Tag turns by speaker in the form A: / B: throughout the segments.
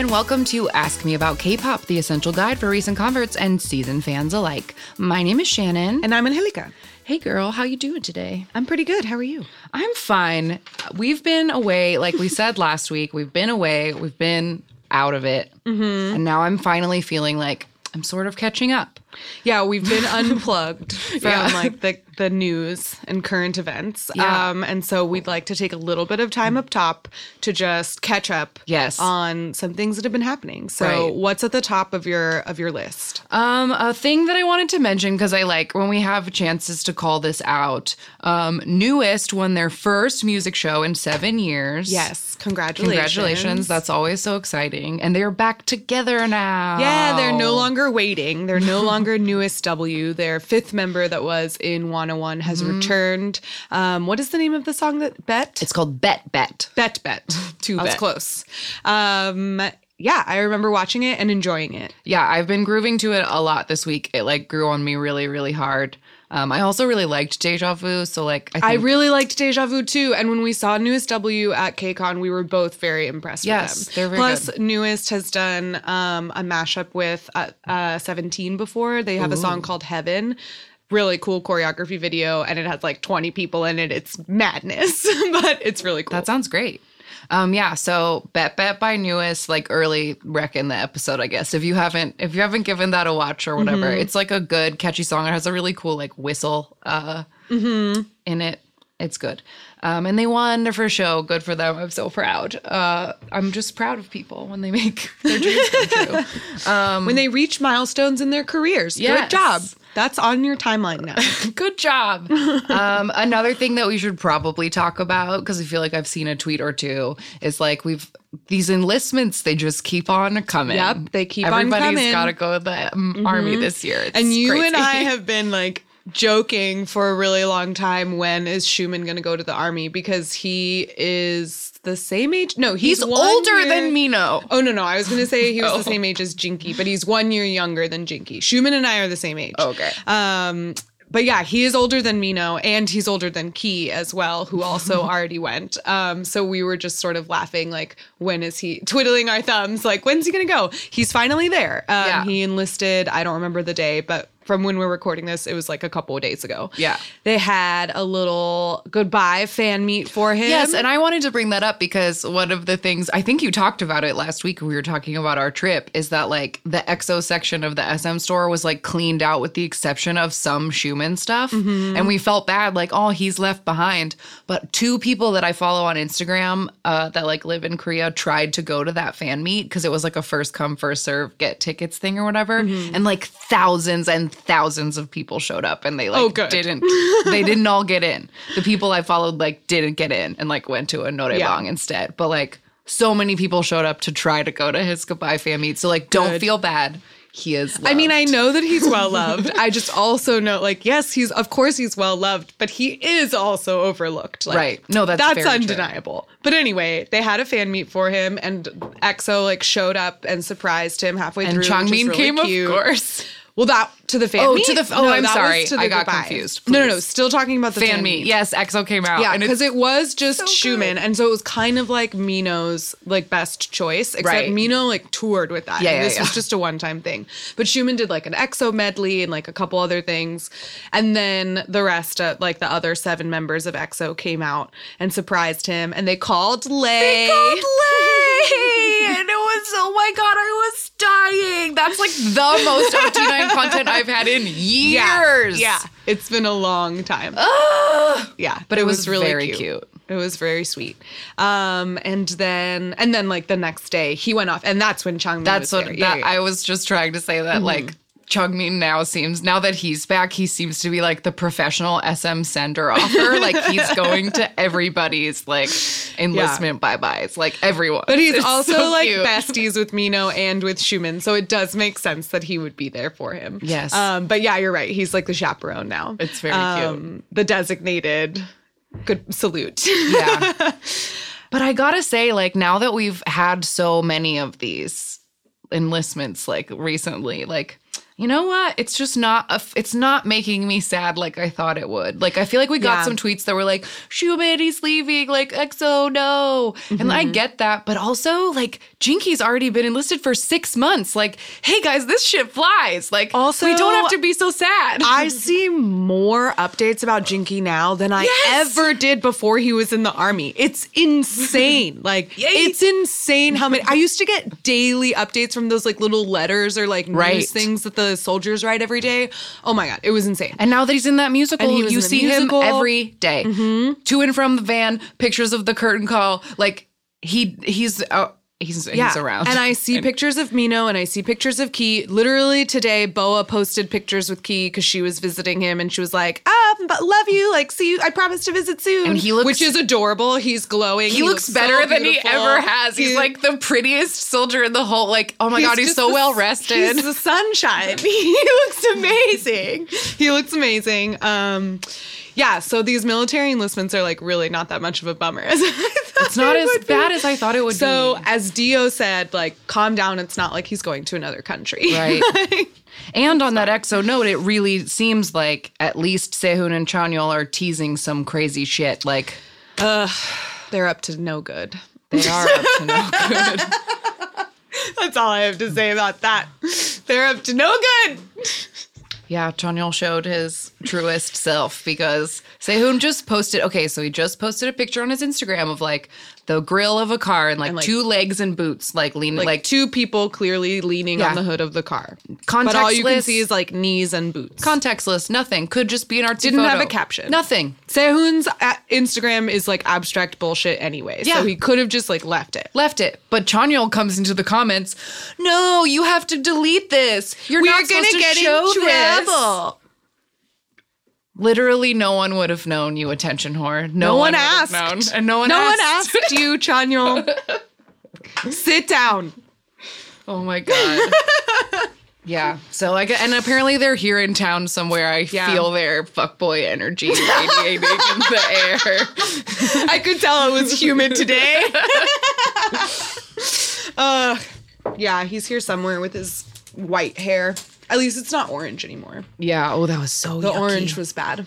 A: and welcome to Ask Me About K-pop, the essential guide for recent converts and season fans alike. My name is Shannon.
B: And I'm Angelica.
A: Hey girl, how you doing today?
B: I'm pretty good. How are you?
A: I'm fine. We've been away, like we said last week, we've been away, we've been out of it.
B: Mm-hmm.
A: And now I'm finally feeling like I'm sort of catching up.
B: Yeah, we've been unplugged from
A: Yeah.
B: like the the news and current events.
A: Yeah.
B: Um and so we'd like to take a little bit of time up top to just catch up
A: Yes.
B: on some things that have been happening. So
A: Right.
B: what's at the top of your of your list?
A: Um, a thing that I wanted to mention because I like when we have chances to call this out. Um, NU'EST won their first music show in seven years.
B: Yes, congratulations.
A: Congratulations. That's always so exciting. And they're back together now.
B: Yeah, they're no longer waiting. They're no longer NU'EST W. Their fifth member that was in 101 has returned. Um, what is the name of the song that Bet?
A: It's called Bet Bet.
B: Bet Bet.
A: Two
B: I was
A: Bet.
B: close. Um, yeah, I remember watching it and enjoying it.
A: Yeah, I've been grooving to it a lot this week. It like grew on me really, really hard. Um, I also really liked Deja Vu. So like I,
B: I really liked Deja Vu too. And when we saw NU'EST W at KCON, we were both very impressed
A: Yes,
B: with them.
A: they're very
B: Plus,
A: good.
B: NU'EST has done um, a mashup with uh, uh, 17 before. They have a song called Heaven. Really cool choreography video, and it has like 20 people in it. It's madness, but it's really cool.
A: that sounds great. Um, yeah, so Bet Bet by NU'EST, like early wreck in the episode, I guess. If you haven't if you haven't given that a watch or whatever, it's like a good catchy song. It has a really cool like whistle uh in it. It's good. Um, and they won their first show. Good for them. I'm so proud. Uh, I'm just proud of people when they make their dreams come true.
B: Um, when they reach milestones in their careers.
A: Yes.
B: Good job. That's on your timeline now.
A: Good job. um, another thing that we should probably talk about because I feel like I've seen a tweet or two is like we've these enlistments they just keep on coming.
B: Yep, they keep on coming.
A: Everybody's got to go to the um, army this year. It's
B: And you and. I have been like joking for a really long time when is Xiumin going to go to the army because he is the same age. No, he's,
A: he's older
B: year-
A: than Minho.
B: Oh no, no, I was going to say he was
A: Oh.
B: the same age as Jinki, but he's one year younger than Jinki. Xiumin and I are the same age.
A: Okay.
B: Um, but yeah, he is older than Minho, and he's older than Key as well, who also already went. Um, so we were just sort of laughing, like, when is he twiddling our thumbs? Like, when's he gonna go? He's finally there. Um,
A: Yeah.
B: He enlisted. I don't remember the day, but from when we're recording this, it was like a couple of days ago.
A: Yeah.
B: they had a little goodbye fan meet for him.
A: Yes, and I wanted to bring that up because one of the things I think you talked about it last week. We were talking about our trip. Is that like the EXO section of the SM store was like cleaned out with the exception of some Xiumin stuff, and we felt bad, like oh he's left behind. But two people that I follow on Instagram uh, that like live in Korea tried to go to that fan meet because it was like a first come first serve get tickets thing or whatever, and like thousands and thousands of people showed up, and they like
B: Oh,
A: didn't they didn't all get in. The people I followed like didn't get in and like went to a Noraebang
B: Yeah.
A: instead. But like so many people showed up to try to go to his goodbye fan meet. So like don't
B: Good.
A: feel bad. He is
B: I mean, I know that he's well loved. I just also know, like, yes, he's of course he's well loved, but he is also overlooked. Like,
A: Right. No, that's
B: that's
A: very true.
B: undeniable. But anyway, they had a fan meet for him, and EXO like showed up and surprised him halfway
A: and
B: through. is
A: Changmin
B: really
A: came
B: cute.
A: of course.
B: Well, that to the fan
A: Oh,
B: meet.
A: Oh, to the- oh, I'm sorry. I got
B: goodbye.
A: confused.
B: No, no, no. Still talking about the fan,
A: Fan meet. Yes, EXO came out.
B: Yeah, because it was just
A: so
B: Xiumin,
A: good.
B: and so it was kind of like Mino's like best choice. Except
A: Right.
B: Mino like toured with that.
A: Yeah, yeah,
B: this was just a one-time thing. But Xiumin did like an EXO medley and like a couple other things, and then the rest, of, like the other seven members of EXO, came out and surprised him, and they called Lay.
A: They called Lay, and it was oh my god, I was dying. That's like the most OT9 content I've had in years.
B: Yeah, it's been a long time.
A: Ugh.
B: yeah,
A: But it
B: it
A: was
B: was really
A: very
B: cute.
A: cute.
B: It was very sweet. Um, and then and then like the next day he went off, and that's when Changmin
A: That's
B: was
A: what
B: there.
A: that
B: Yeah, yeah.
A: I was just trying to say that like Changmin now seems now that he's back, he seems to be like the professional SM sender offer. like he's going to everybody's like enlistment bye byes, like everyone.
B: But he's
A: It's
B: also
A: so
B: like
A: cute.
B: besties with Minho and with Xiumin, so it does make sense that he would be there for him.
A: Yes.
B: Um, but yeah, you're right. He's like the chaperone now.
A: It's very cute.
B: The designated. Good salute.
A: Yeah. but I gotta say, like now that we've had so many of these enlistments, like recently, like you know what? It's just not. A, f- it's not making me sad like I thought it would. Like I feel like we got
B: Yeah.
A: some tweets that were like, "Shumani's leaving," like EXO no, and I mm-hmm. get that, but also like Jinki's already been enlisted for six months. Like, hey guys, this shit flies. Like,
B: Also,
A: we don't have to be so sad.
B: I see more updates about Jinki now than I
A: Yes!
B: ever did before he was in the army. It's insane. like
A: Yay.
B: it's insane how many I used to get daily updates from those like little letters or like
A: Right.
B: news things that the soldiers Ride every day. Oh my god, it was insane.
A: And now that he's in that musical,
B: And
A: you see
B: musical.
A: him every day. to and from the van, pictures of the curtain call. Like he he's uh, he's he's around.
B: And I see pictures of Minho and I see pictures of Key. Literally today, Boa posted pictures with Key because she was visiting him and she was like, ah, but love you. Like, see you. I promise to visit soon.
A: And he looks-
B: Which is adorable. He's glowing.
A: he, looks,
B: so
A: better than he ever has. He's
B: He-
A: like the prettiest soldier in the whole. Like, oh my god, he's so
B: the-
A: well rested.
B: He's the sunshine. he looks amazing. He looks amazing. Um, yeah. So these military enlistments are like really not that much of a bummer. As I thought
A: It's not as
B: would be.
A: bad as I thought it would
B: So
A: be.
B: So, as D.O. said, like, calm down. It's not like he's going to another country.
A: Right. And on that EXO note, it really seems like at least Sehun and Chanyeol are teasing some crazy shit. Like
B: They're up to no good.
A: they are up to no good.
B: That's all I have to say about that. They're up to no good.
A: Yeah, Chanyeol showed his truest self because Sehun just posted. Okay, so he just posted a picture on his Instagram of like the grill of a car and like,
B: And, like-
A: two legs and boots, like leaning,
B: Like,
A: like,
B: two people clearly leaning
A: Yeah.
B: on the hood of the car. But all you can see is like knees and boots.
A: contextless, nothing. Could just be an artsy
B: Didn't have a caption.
A: Nothing.
B: Sehun's uh, Instagram is like abstract bullshit anyway.
A: Yeah.
B: So he could have just like left it.
A: Left it. But Chanyeol comes into the comments. No, you have to delete this. You're not supposed to get show this. Literally, no one would have known you attention whore. No,
B: No one
A: have
B: asked.
A: known. and no one
B: no
A: asked.
B: one asked you, Chanyeol. Sit down.
A: Oh my god. yeah. So like, and apparently they're here in town somewhere. I
B: Yeah.
A: feel their fuckboy energy radiating in the air.
B: I could tell it was humid today. uh, yeah, he's here somewhere with his white hair. At least it's not orange anymore.
A: Yeah. Oh, that was so.
B: The
A: yucky.
B: orange was bad.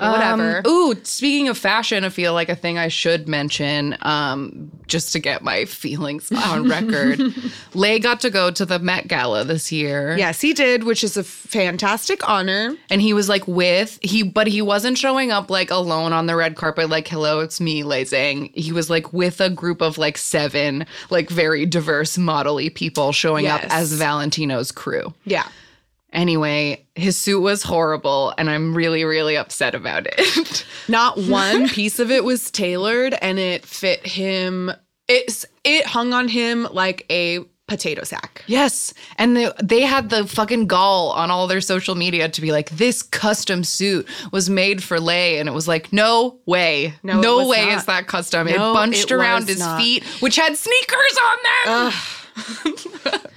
A: Um,
B: whatever.
A: ooh, speaking of fashion, I feel like a thing I should mention, um, just to get my feelings on record. Lay got to go to the Met Gala this year.
B: Yes, he did, which is a fantastic honor.
A: And he was like with he, but he wasn't showing up like alone on the red carpet. Like, hello, it's me, Lay Zhang. He was like with a group of like seven, like very diverse, modelly people showing up as Valentino's crew.
B: Yeah.
A: Anyway, his suit was horrible, and I'm really, really upset about it.
B: Not one piece of it was tailored and it fit him. It's it hung on him like a potato sack.
A: Yes. And they, they had the fucking gall on all their social media to be like, this custom suit was made for Lay. And it was like, no way.
B: No,
A: No, way
B: not.
A: is that custom.
B: No,
A: it bunched
B: it
A: around his
B: not.
A: feet, which had sneakers on them.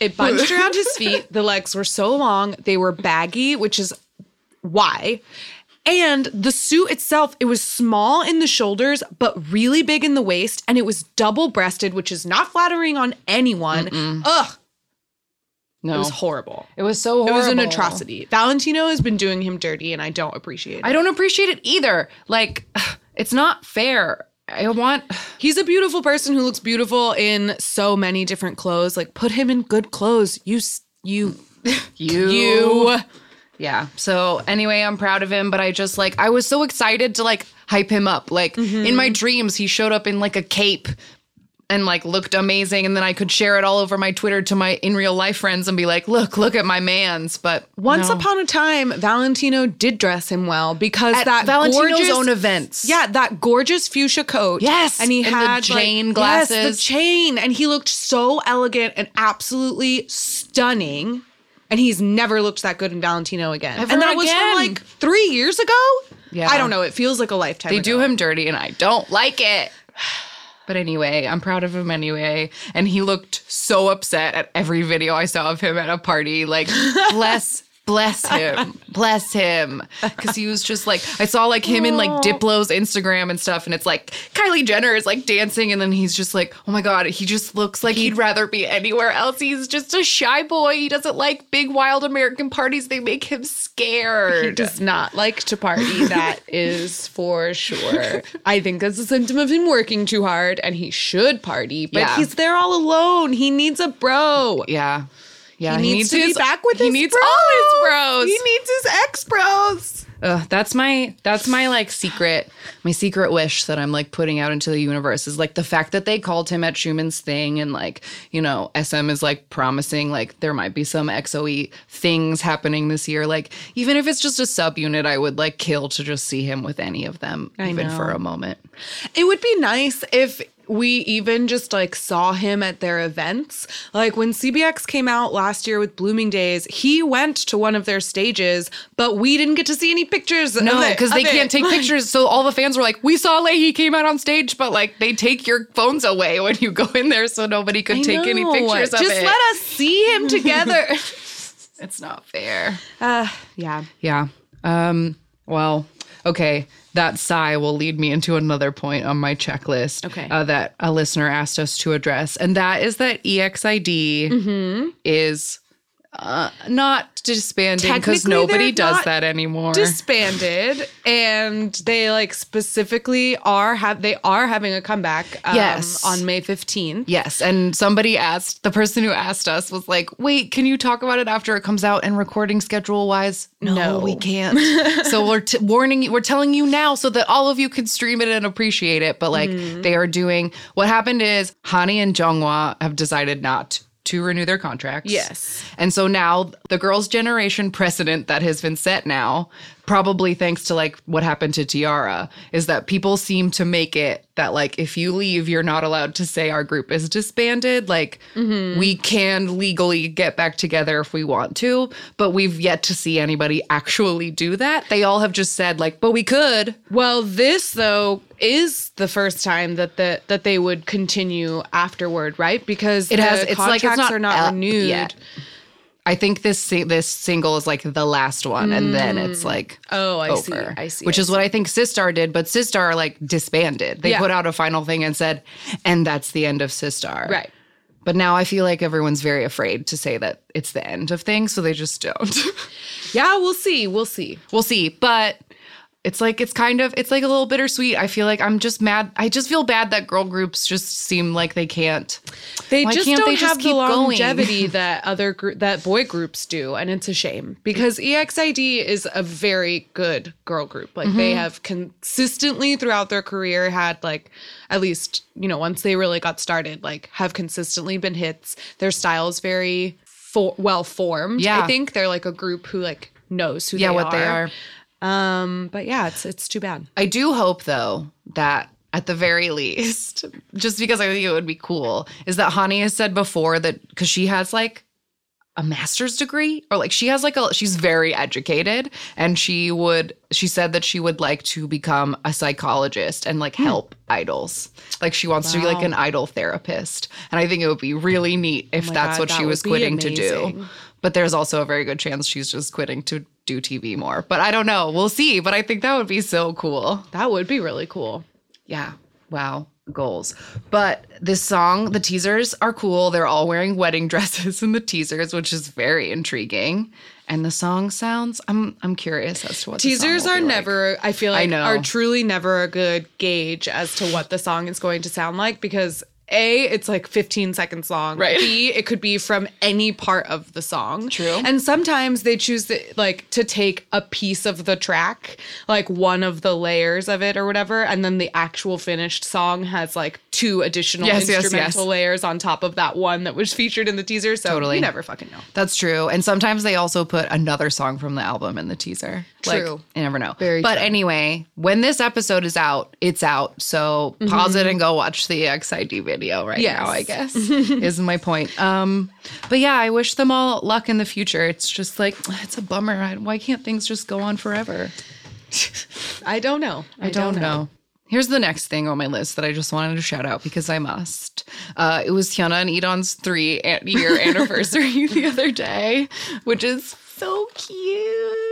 B: It bunched around his feet. The legs were so long, they were baggy, which is why. And the suit itself, it was small in the shoulders, but really big in the waist. And it was double breasted, which is not flattering on anyone. Ugh,
A: no.
B: it was horrible.
A: It was so horrible.
B: It was an atrocity. Valentino has been doing him dirty, and I don't appreciate it.
A: I don't appreciate it either. Like, it's not fair. I want.
B: He's a beautiful person who looks beautiful in so many different clothes. Like, put him in good clothes. You, you,
A: You.
B: you.
A: Yeah. So anyway, I'm proud of him, but I just like I was so excited to like hype him up. Like in my mm-hmm. dreams, he showed up in like a cape and like looked amazing and then I could share it all over my Twitter to my in real life friends and be like, "Look, look at my man's." But
B: Once
A: no.
B: upon a time, Valentino did dress him well because
A: at
B: that
A: Valentino's
B: gorgeous,
A: own events.
B: Yeah, that gorgeous fuchsia coat.
A: Yes,
B: and he
A: and the
B: had
A: chain
B: like,
A: glasses.
B: Yes, the chain, and he looked so elegant and absolutely stunning. And he's never looked that good in Valentino again.
A: Ever
B: and that was from like three years ago.
A: Yeah.
B: I don't know. It feels like a lifetime.
A: They
B: ago.
A: do him dirty and I don't like it. But anyway, I'm proud of him anyway. And he looked so upset at every video I saw of him at a party. Like, bless Bless him. Bless him. Because he was just like, I saw like him in like Diplo's Instagram and stuff, and it's like Kylie Jenner is like dancing, and then he's just like, oh my God, he just looks like he'd rather be anywhere else. He's just a shy boy. He doesn't like big, wild American parties. They make him scared.
B: He does not like to party. That is for sure. I think that's a symptom of him working too hard, and he should party. But
A: Yeah.
B: he's there all alone. He needs a bro.
A: yeah. Yeah.
B: He, needs, to be back with
A: he
B: his
A: needs
B: bros.
A: all his bros.
B: He needs his ex bros.
A: Ugh, that's my that's my like secret my secret wish that I'm like putting out into the universe is like the fact that they called him at Xiumin's thing and like you know SM is like promising like there might be some EXO things happening this year like even if it's just a subunit I would like kill to just see him with any of them
B: I
A: even for a moment.
B: It would be nice if we even just like saw him at their events. Like when CBX came out last year with Blooming Days, he went to one of their stages, but we didn't get to see any pictures.
A: No,
B: because
A: they can't take pictures. So all the fans were like, "We saw Leahy came out on stage, but like they take your phones away when you go in there, so nobody could take any pictures of it."
B: Just let us see him together.
A: it's not fair.
B: uh, yeah.
A: Yeah. Um, well, okay. That sigh will lead me into another point on my checklist
B: Okay.
A: uh, that a listener asked us to address. And that is that EXID
B: Mm-hmm.
A: is uh, not disbanding because nobody does that anymore.
B: disbanded and they like specifically are have they are having a comeback um,
A: Yes.
B: on May 15th.
A: Yes, and somebody asked, the person who asked us was like, "Wait, can you talk about it after it comes out and recording schedule wise?"
B: No.
A: we can't. so we're t- warning you, we're telling you now so that all of you can stream it and appreciate it. But like
B: Mm-hmm.
A: they are doing what happened is Hani and Junghwa have decided not to renew their contracts.
B: Yes.
A: And so now the girls' generation precedent that has been set now, probably thanks to like what happened to T-ara, is that people seem to make it that like if you leave, you're not allowed to say our group is disbanded. Like mm-hmm. we can legally get back together if we want to, but we've yet to see anybody actually do that. They all have just said like, but we could.
B: Well, this though is the first time that the that they would continue afterward, right? Because
A: It has- it's like it's not
B: are not renewed.
A: yet. I think this this single is like the last one, and then mm. it's like
B: Oh, I see. I see.
A: Which
B: I
A: is what I think Sistar did, but Sistar like disbanded. They
B: Yeah.
A: put out a final thing and said, and that's the end of Sistar.
B: Right.
A: But now I feel like everyone's very afraid to say that it's the end of things, so they just don't.
B: Yeah, we'll see. We'll see.
A: we'll see. But it's like it's kind of it's like a little bittersweet. I feel like I'm just mad. I just feel bad that girl groups just seem like they can't.
B: They
A: Why
B: just
A: can't
B: don't
A: they just
B: have the
A: keep going?
B: longevity that other gr- that boy groups do, and it's a shame because EXID is a very good girl group. Like they
A: Mm-hmm.
B: have consistently throughout their career had like at least you know once they really got started, like have consistently been hits. Their style is very for- well formed.
A: Yeah.
B: I think they're like a group who like knows who
A: Yeah,
B: they
A: what
B: are.
A: they are.
B: Um, but yeah, it's it's too bad.
A: I do hope though that at the very least, just because I think it would be cool, is that Hani has said before that because she has like a master's degree or like she has like a she's very educated and she would she said that she would like to become a psychologist and like help idols like she wants to be like
B: Hmm.
A: An idol therapist and i think it would be really neat if
B: my
A: that's
B: God,
A: what she was quitting to do
B: amazing.
A: But there's also a very good chance she's just quitting to do tv more but i don't know we'll see but i think that would be so cool
B: That would be really cool.
A: yeah. Wow. Goals. But this song, the teasers are cool. They're all wearing wedding dresses in the teasers, which is very intriguing. And the song sounds, I'm I'm curious as to what the song
B: Teasers are
A: be like.
B: never, I feel like I
A: know.
B: are truly never a good gauge as to what the song is going to sound like because A, it's like 15 seconds long.
A: Right.
B: B, it could be from any part of the song.
A: True.
B: And sometimes they choose to, like to take a piece of the track, like one of the layers of it or whatever, and then the actual finished song has like two additional
A: Yes, yes,
B: instrumental
A: yes.
B: layers on top of that one that was featured in the teaser. So
A: Totally.
B: you never fucking know.
A: That's true. And sometimes they also put another song from the album in the teaser.
B: True.
A: Like, you never know.
B: Very
A: but
B: true.
A: anyway, when this episode is out, it's out. So pause it mm-hmm. and go watch the EXID video right
B: Mm-hmm. Yes.
A: now, I guess, is my point. Um, but yeah, I wish them all luck in the future. It's just like, it's a bummer. I, why can't things just go on forever?
B: I don't know.
A: I don't know. Here's the next thing on my list that I just wanted to shout out because I must. Uh, it was Hyuna and E'Dawn's three year anniversary the other day, which is so cute.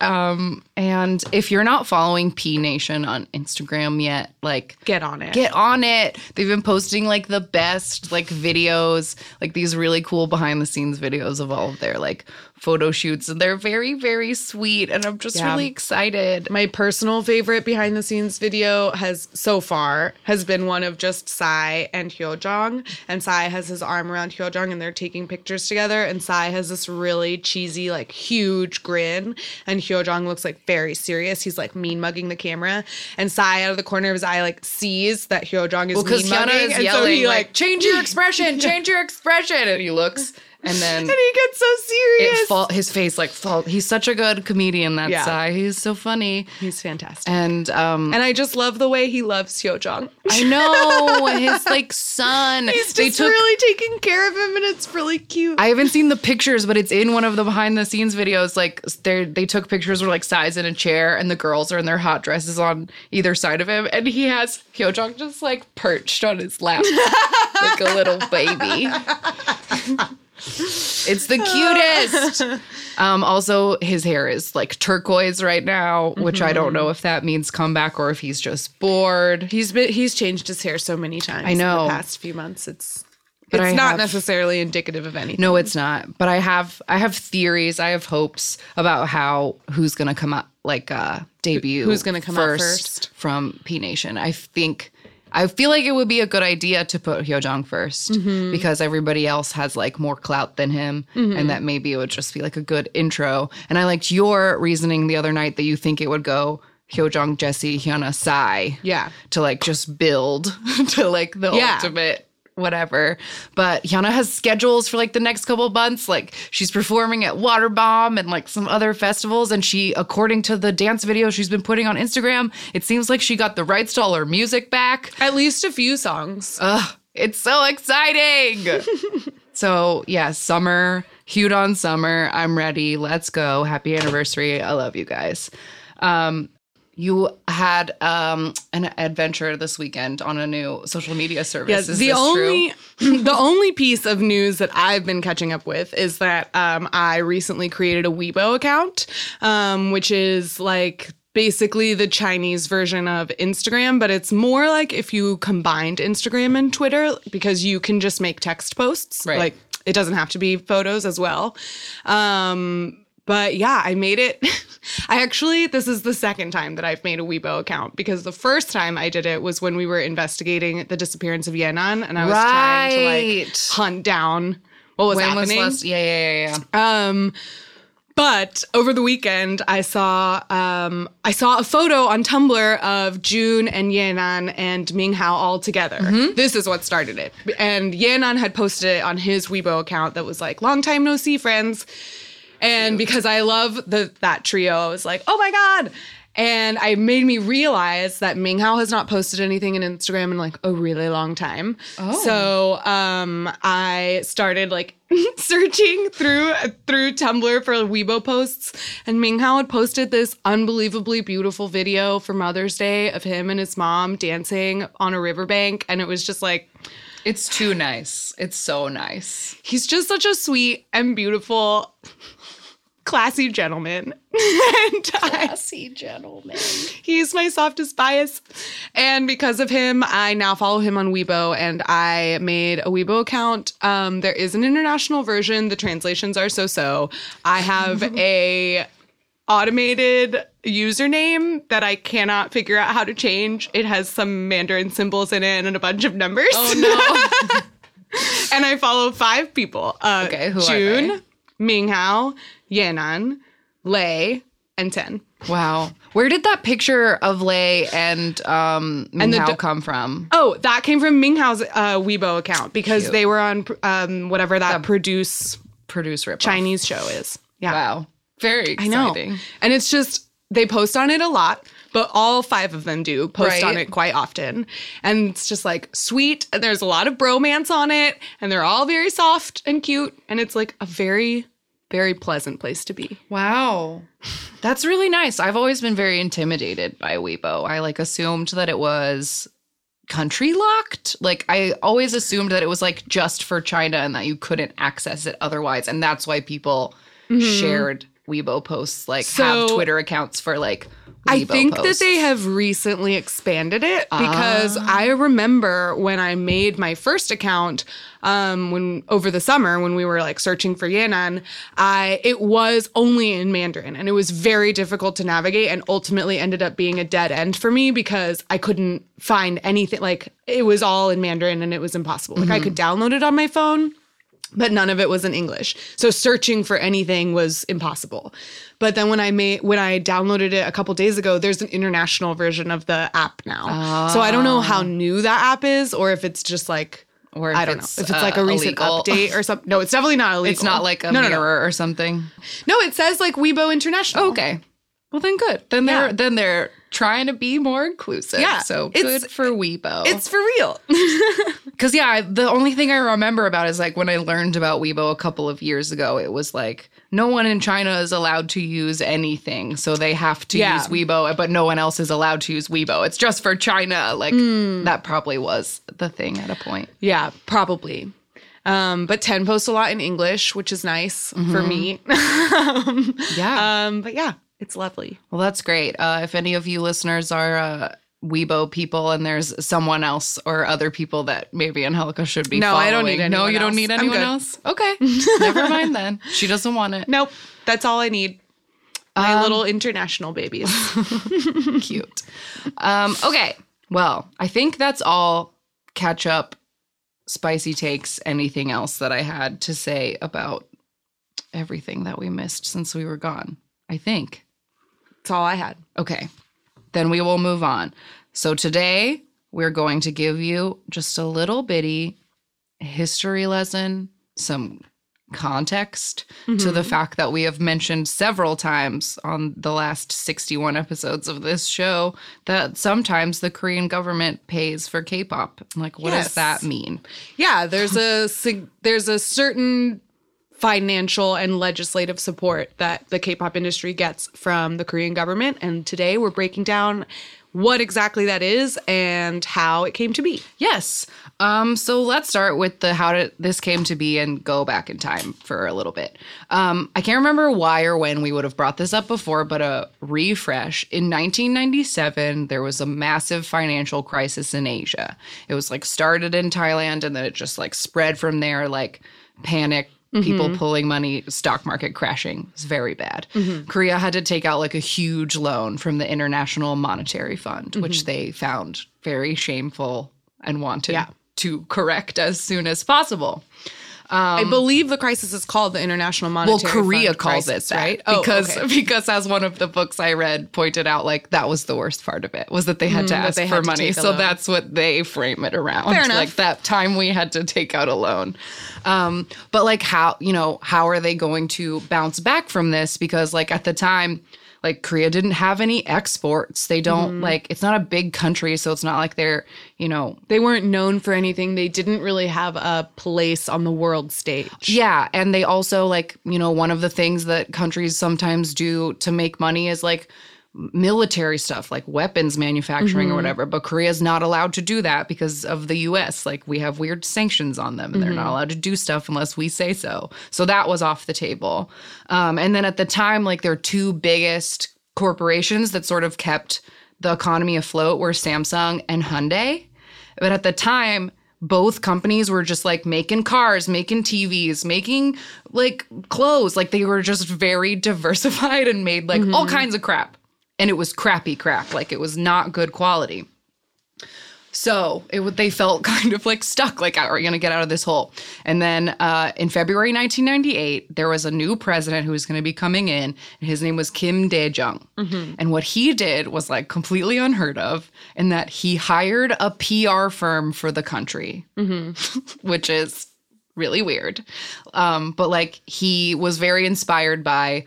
A: Um, and if you're not following P Nation on Instagram yet, like
B: Get on it.
A: get on it. They've been posting like the best like videos, like these really cool behind the scenes videos of all of their like photo shoots and they're very very sweet and I'm just
B: Yeah.
A: really excited.
B: My personal favorite behind the scenes video has so far has been one of just Psy and Hyojong. And Psy has his arm around Hyojong and they're taking pictures together. And Psy has this really cheesy, like huge grin. And Hyojong looks like very serious. He's like mean mugging the camera. And Psy out of the corner of his eye like sees that Hyojong is
A: Well, because
B: mean mugging.
A: is
B: and
A: yelling
B: so he
A: like,
B: like
A: change your expression, change your expression. And he looks and then
B: and he gets so serious.
A: it fall his face like fall he's such a good comedian that
B: Yeah.
A: Psy. He's so funny.
B: He's fantastic.
A: And um
B: And I just love the way he loves Hyojong.
A: I know his like son.
B: He's just
A: took
B: really taking care of him and it's really cute.
A: I haven't seen the pictures, but it's in one of the behind the scenes videos. Like they they took pictures where like Psy's in a chair and the girls are in their hot dresses on either side of him, and he has Hyojong just like perched on his lap like a little baby. it's the cutest. Um, also, his hair is like turquoise right now, which I don't know if that means comeback or if he's just bored.
B: He's been he's changed his hair so many times.
A: I know.
B: in the past few months. It's
A: But
B: it's
A: I
B: not
A: have-
B: necessarily indicative of anything.
A: No, it's not. But I have I have theories. I have hopes about how who's gonna come up like uh debut.
B: Who's gonna come out first.
A: from P Nation? I think I feel like it would be a good idea to put Hyojong 1st
B: Mm-hmm.
A: because everybody else has like more clout than him, and that maybe it would just be like a good intro. And I liked your reasoning the other night that you think it would go Hyojong, Jessi, Hyuna, Psy
B: Yeah.
A: to like just build to like the
B: Yeah.
A: ultimate whatever. But Hyuna has schedules for like the next couple months. Like she's performing at Waterbomb and like some other festivals. And she, according to the dance video she's been putting on Instagram, it seems like she got the rights to all her music back.
B: At least a few songs.
A: Ugh, it's so exciting. so yeah, summer, Hyudon summer. I'm ready. Let's go. Happy anniversary. I love you guys. Um, you had um, an adventure this weekend on a new social media service.
B: Yes,
A: Is
B: the
A: this
B: only
A: true?
B: the only piece of news that I've been catching up with is that um, I recently created a Weibo account, um, which is like basically the Chinese version of Instagram, but it's more like if you combined Instagram and Twitter because you can just make text posts.
A: Right.
B: Like it doesn't have to be photos as well. Um, but yeah, I made it. I actually, this is the second time that I've made a Weibo account because the first time I did it was when we were investigating the disappearance of Yanan, and I was trying to like
A: Right.
B: hunt down what was
A: when was
B: happening.
A: last? Yeah, yeah, yeah, yeah.
B: Um, but over the weekend, I saw um, I saw a photo on Tumblr of Jun and Yanan and Minghao all together. This is what started it. And Yanan had posted it on his Weibo account that was like, "Long time no see, friends." And because I love the that trio, I was like, "Oh my god!" And I made me realize that Minghao has not posted anything in Instagram in like a really long time. Oh. So um, I started like searching through through Tumblr for Weibo posts, and Minghao had posted this unbelievably beautiful video for Mother's Day of him and his mom dancing on a riverbank, and it was just like
A: It's too nice. It's so nice.
B: he's just such a sweet and beautiful, classy gentleman. and I,
A: Classy gentleman.
B: he's my softest bias. And because of him, I now follow him on Weibo and I made a Weibo account. Um, there is an international version. The translations are so-so. I have a automated username that I cannot figure out how to change. It has some Mandarin symbols in it and a bunch of numbers.
A: Oh no.
B: and I follow five people. Uh,
A: Okay, who are Jun?
B: Minghao, Yanan, Lay, and Ten.
A: wow. Where did that picture of Lay and um
B: And the
A: Minghao
B: do-
A: come from?
B: Oh, that came from Minghao's uh, Weibo account because
A: Cute.
B: they were on um, whatever that produce
A: Produce rip
B: Chinese show is. Yeah,
A: Wow. Very
B: I know.
A: exciting.
B: And it's just they post on it a lot, but all five of them do post on it quite often. And it's just like sweet. And there's a lot of bromance on it, and they're all very soft and cute. And it's like a very, very pleasant place to be.
A: Wow. That's really nice. I've always been very intimidated by Weibo. I like assumed that it was country locked. Like I always assumed that it was like just for China and that you couldn't access it otherwise. And that's why people mm-hmm. shared Weibo posts, like have Twitter accounts for like
B: I
A: Weibo
B: think that they have recently expanded it because I remember when I made my first account um, when over the summer when we were like searching for Yanan, I it was only in Mandarin and it was very difficult to navigate and ultimately ended up being a dead end for me because I couldn't find anything like it was all in Mandarin and it was impossible. Like I could download it on my phone but none of it was in English. So searching for anything was impossible. But then when I made when I downloaded it a couple days ago, there's an international version of the app now. So I don't know how new that app is or if it's just like
A: Or if
B: I don't know if it's
A: uh,
B: like a recent
A: illegal.
B: update or something. No, it's definitely not illegal.
A: It's not like a
B: no, no, no.
A: or something.
B: No, it says like Weibo International.
A: Okay. Well then good. Then they're
B: Yeah.
A: then they're trying to be more inclusive.
B: Yeah.
A: So
B: It's-
A: good for Weibo.
B: It's for real.
A: Because yeah, I- the only thing I remember about is like when I learned about Weibo a couple of years ago, it was like no one in China is allowed to use anything, so they have to
B: Yeah.
A: use Weibo, but no one else is allowed to use Weibo. It's just for China. Like
B: Hmm.
A: that probably was the thing at a point.
B: yeah, probably. Um, but Ten posts a lot in English, which is nice for me. um,
A: Yeah.
B: um, but yeah, it's lovely.
A: well, that's great. Uh, if any of you listeners are uh, Weibo people, and there's someone else or other people that maybe Angelica should be.
B: No, I don't
A: following-
B: need
A: No,
B: anyone
A: you don't
B: else.
A: need anyone else. Okay, never mind then. She doesn't want it.
B: Nope, that's all I need. My
A: Um,
B: little international babies.
A: cute. Um, okay. Well, I think that's all catch up, spicy takes, anything else that I had to say about everything that we missed since we were gone. I think.
B: That's all I had.
A: Okay. Then we will move on. So today we're going to give you just a little bitty history lesson, some context to the mm-hmm. fact that we have mentioned several times on the last 61 episodes of this show that sometimes the Korean government pays for K-pop. Like what
B: Yes.
A: does that mean?
B: Yeah, there's a there's a certain financial and legislative support that the K-pop industry gets from the Korean government and today we're breaking down what exactly that is and how it came to be.
A: Yes. Um, so let's start with the how did this came to be and go back in time for a little bit. Um, I can't remember why or when we would have brought this up before, but a refresh. In 1997, there was a massive financial crisis in Asia. It was like started in Thailand and then it just like spread from there, like panic. People mm-hmm. pulling money, stock market crashing. It's very bad. Mm-hmm. Korea had to take out like a huge loan from the International Monetary Fund, which mm-hmm. they found very shameful and wanted
B: Yeah.
A: to correct as soon as possible.
B: I believe the crisis is called the International Monetary.
A: Well, Korea
B: Fund
A: calls
B: crisis,
A: it that,
B: right? Oh,
A: because
B: okay.
A: because as one of the books I read pointed out, like that was the worst part of it was that they had to
B: Mm, that
A: ask for
B: to
A: money. So
B: loan.
A: that's what they frame it around.
B: Fair enough.
A: Like that time we had to take out a loan. Um, but like how you know how are they going to bounce back from this? Because like at the time. Like Korea didn't have any exports. They don't
B: Mm-hmm.
A: like it's not a big country, so it's not like they're, you know,
B: they weren't known for anything. They didn't really have a place on the world stage.
A: Yeah, and they also like, you know, one of the things that countries sometimes do to make money is like military stuff, like weapons manufacturing or mm-hmm. whatever, but Korea's not allowed to do that because of the US. Like we have weird sanctions on them and they're not mm-hmm. allowed to do stuff unless we say so. So that was off the table. Um, and then at the time like their two biggest corporations that sort of kept the economy afloat were Samsung and Hyundai. But at the time, both companies were just like making cars, making TVs, making like clothes. Like they were just very diversified and made like all mm-hmm. kinds of crap. And it was crappy crap. Like it was not good quality. So it they felt kind of like stuck, like are we gonna get out of this hole? And then uh, in February 1998, there was a new president who was gonna be coming in, and his name was Kim Dae Jung. And what he did was like completely unheard of, in that he hired a PR firm for the country, which is really weird. Um, but like he was very inspired by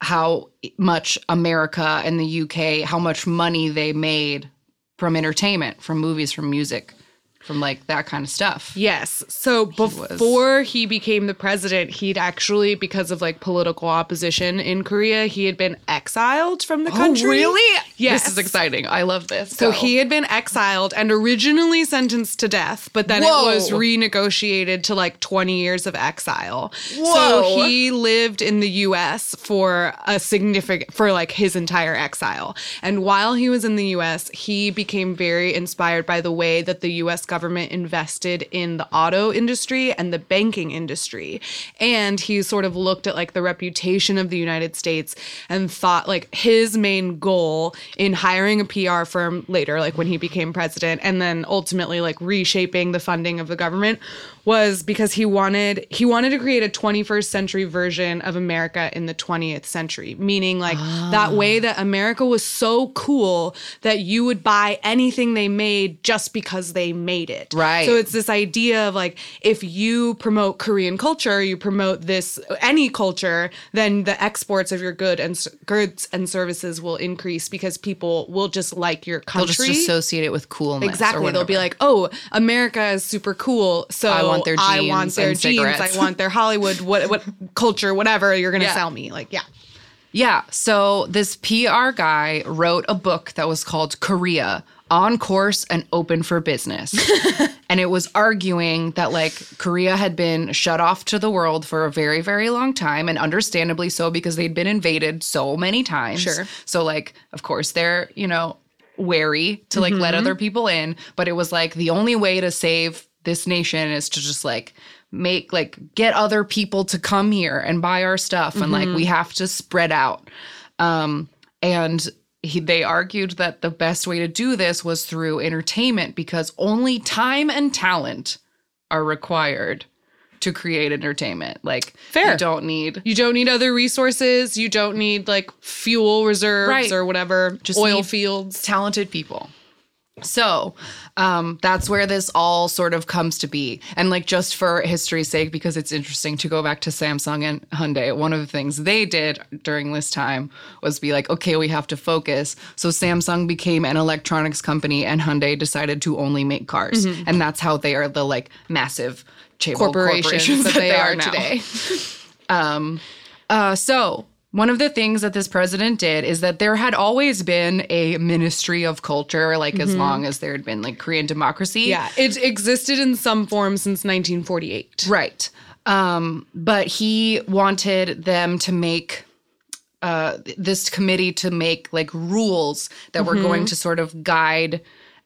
A: how much America and the UK, how much money they made from entertainment, from movies, from music, from like that kind of stuff.
B: Yes. So before he became the president, he'd actually, because of like political opposition in Korea, he had been exiled from the oh, country.
A: Oh, really?
B: Yes.
A: This is exciting. I love this.
B: So
A: Go.
B: he had been exiled and originally sentenced to death, but then
A: Whoa.
B: it was renegotiated to like 20 years of exile.
A: Whoa.
B: So he lived in the US for a significant for like his entire exile. And while he was in the US, he became very inspired by the way that the US government invested in the auto industry and the banking industry. And he sort of looked at like the reputation of the United States and thought like his main goal in hiring a PR firm later, like when he became president, and then ultimately like reshaping the funding of the government was because he wanted he wanted to create a 21st century version of America in the 20th century, meaning like that way ah. that America was so cool that you would buy anything they made just because they made it.
A: Right.
B: So it's this idea of like if you promote Korean culture, you promote this any culture, then the exports of your good and goods and services will increase because people will just like your country.
A: They'll just associate it with coolness.
B: Exactly. They'll be like, "Oh, America is super cool, so
A: I want their
B: I
A: jeans
B: want their jeans.
A: cigarettes."
B: I want their Hollywood what what culture, whatever you're gonna
A: Yeah.
B: sell me." Like, yeah,
A: Yeah. So this PR guy wrote a book that was called Korea on course and open for business. and it was arguing that like Korea had been shut off to the world for a very, very long time, and understandably so because they'd been invaded so many times.
B: Sure.
A: So, like, of course, they're, you know, wary to like let mm-hmm. other people in. But it was like the only way to save this nation is to just like make like get other people to come here and buy our stuff and like we have to spread out um and he, they argued that the best way to do this was through entertainment because only time and talent are required to create entertainment like
B: Fair.
A: you don't need
B: you don't need other resources. You don't need like fuel reserves
A: Right.
B: or whatever,
A: Just
B: oil fields.
A: talented people. So um, that's where this all sort of comes to be. And like just for history's sake, because it's interesting to go back to Samsung and Hyundai, one of the things they did during this time was be like, okay, we have to focus. So Samsung became an electronics company and Hyundai decided to only make cars. And that's how they are the like massive chaebol
B: Corporations, that they, are,
A: now.
B: today.
A: Um, uh, so one of the things that this president did is that there had always been a ministry of culture, like as long as there had been like Korean democracy.
B: yeah, it existed in some form since 1948.
A: Right. Um, but he wanted them to make uh, this committee to make like rules that were going to sort of guide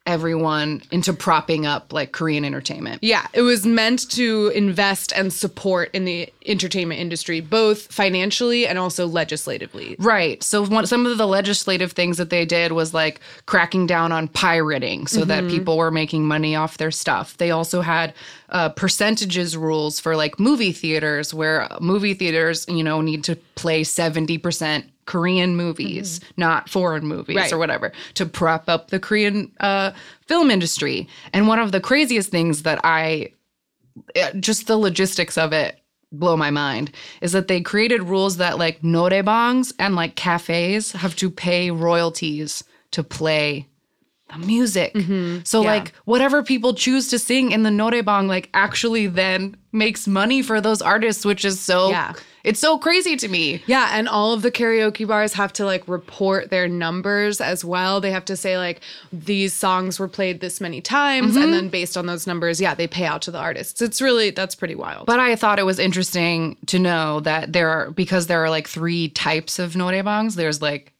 A: everyone into propping up like Korean entertainment.
B: Yeah, it was meant to invest and support in the entertainment industry, both financially and also legislatively.
A: Right. So one, some of the legislative things that they did was like cracking down on pirating so that people were making money off their stuff. They also had uh, percentages rules for like movie theaters where movie theaters, you know, need to play 70% Korean movies, not foreign movies
B: Right.
A: or whatever, to prop up the Korean uh, film industry. And one of the craziest things that I uh, just the logistics of it blow my mind is that they created rules that like noraebangs and like cafes have to pay royalties to play the music. Mm-hmm. So
B: Yeah.
A: like whatever people choose to sing in the noraebang like actually then makes money for those artists which is so
B: Yeah.
A: it's so crazy to me.
B: Yeah, and all of the karaoke bars have to like report their numbers as well. They have to say like these songs were played this many times and mm-hmm. then based on those numbers, yeah, they pay out to the artists. It's really that's pretty wild.
A: But I thought it was interesting to know that there are because there are like three types of noraebangs. There's like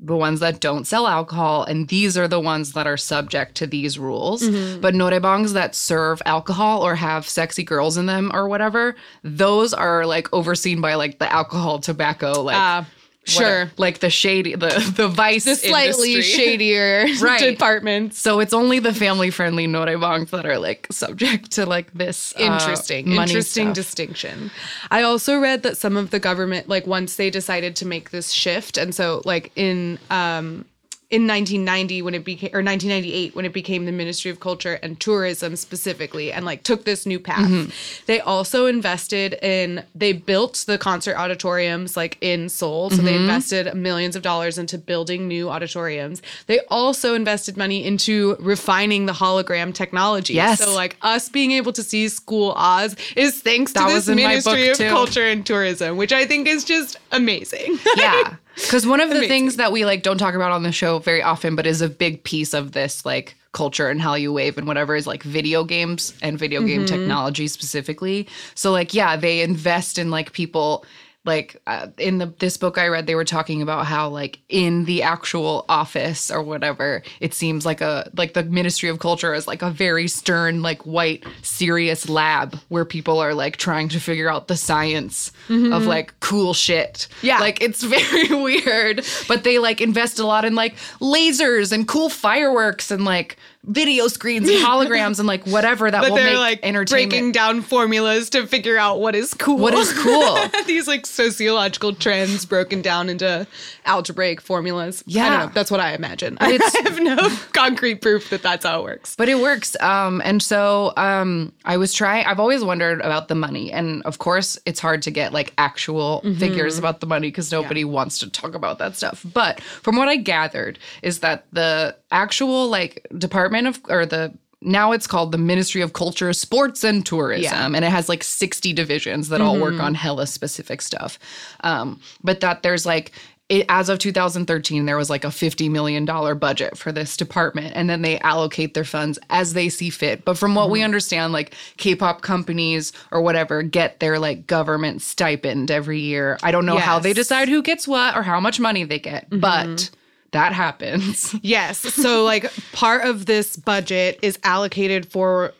A: the ones that don't sell alcohol, and these are the ones that are subject to these rules. But noraebangs that serve alcohol or have sexy girls in them or whatever, those are like overseen by like the alcohol, tobacco, like
B: Uh, sure.
A: like the shady, the the vice,
B: The slightly
A: industry.
B: shadier
A: Right.
B: departments.
A: So it's only the family friendly noraebangs that are like subject to like this uh,
B: Interesting.
A: money
B: Interesting
A: stuff.
B: distinction. I also read that some of the government, like once they decided to make this shift, and so like in um in 1990 when it became or 1998 when it became the Ministry of Culture and Tourism specifically and like took this new path.
A: Mm-hmm.
B: They also invested in they built the concert auditoriums like in Seoul. So they
A: Mm-hmm.
B: invested millions of dollars into building new auditoriums. They also invested money into refining the hologram technology.
A: Yes.
B: So like us being able to see School Oz is thanks
A: That
B: to this Ministry of
A: too.
B: Culture and Tourism, which I think is just amazing.
A: yeah because one of the things that we like don't talk about on the show very often but is a big piece of this like culture and Hallyu wave and whatever is like video games and video game
B: Mm-hmm.
A: technology specifically so like yeah they invest in like people like uh, in the this book I read they were talking about how like in the actual office or whatever it seems like a like the Ministry of Culture is like a very stern like white serious lab where people are like trying to figure out the science of like cool shit
B: Mm-hmm. Yeah.
A: like it's very weird but they like invest a lot in like lasers and cool fireworks and like video screens and holograms and like whatever that
B: But
A: will
B: they're
A: make
B: like
A: entertainment
B: breaking down formulas to figure out what is cool.
A: What is cool.
B: These like sociological trends broken down into algebraic formulas. Yeah, I
A: Yeah.
B: don't know. That's what I imagine. I have no concrete proof that that's how it works.
A: but it works um and so um i was trying i've always wondered about the money and of course it's hard to get like actual figures about the money because nobody wants to talk about that stuff but from what i gathered is that the actual like department of or the now it's called the Ministry of Culture, Sports and Tourism,
B: Yeah.
A: and it has like 60 divisions that all work mm-hmm. on hella specific stuff. Um, but that there's like it, as of 2013, there was like a $50 million budget for this department, and then they allocate their funds as they see fit. But from what we mm-hmm. understand, like K pop companies or whatever get their like government stipend every year. I don't know how they decide who gets what or how much money they get, but mm-hmm. That happens.
B: Yes. So like part of this budget is allocated for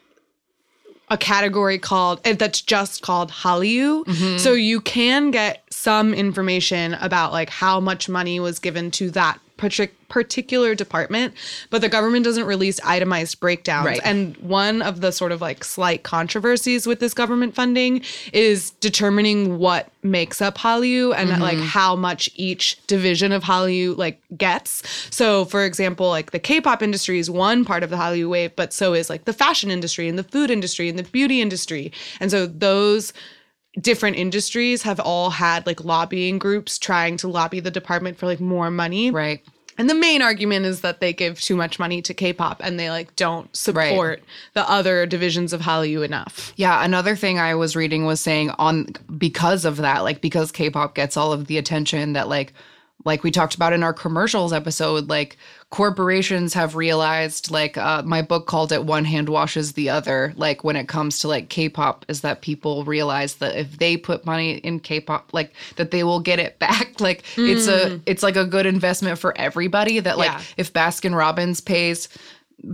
B: a category called that's just called Hallyu. Mm-hmm. So you can get some information about like how much money was given to that particular department, but the government doesn't release itemized breakdowns.
A: Right.
B: And one of the sort of like slight controversies with this government funding is determining what makes up Hallyu and mm-hmm. like how much each division of Hallyu like gets. So for example, like the K-pop industry is one part of the Hallyu wave, but so is like the fashion industry and the food industry and the beauty industry. And so those different industries have all had like lobbying groups trying to lobby the department for like more money.
A: right.
B: And the main argument is that they give too much money to K-pop and they like don't support the other divisions of Hallyu enough.
A: Yeah, another thing I was reading was saying on because of that, like because K-pop gets all of the attention that like like we talked about in our commercials episode, like corporations have realized like uh, my book called it one hand washes the other like when it comes to like k-pop is that people realize that if they put money in k-pop like that they will get it back like it's a it's like a good investment for everybody that like
B: Yeah.
A: if baskin robbins pays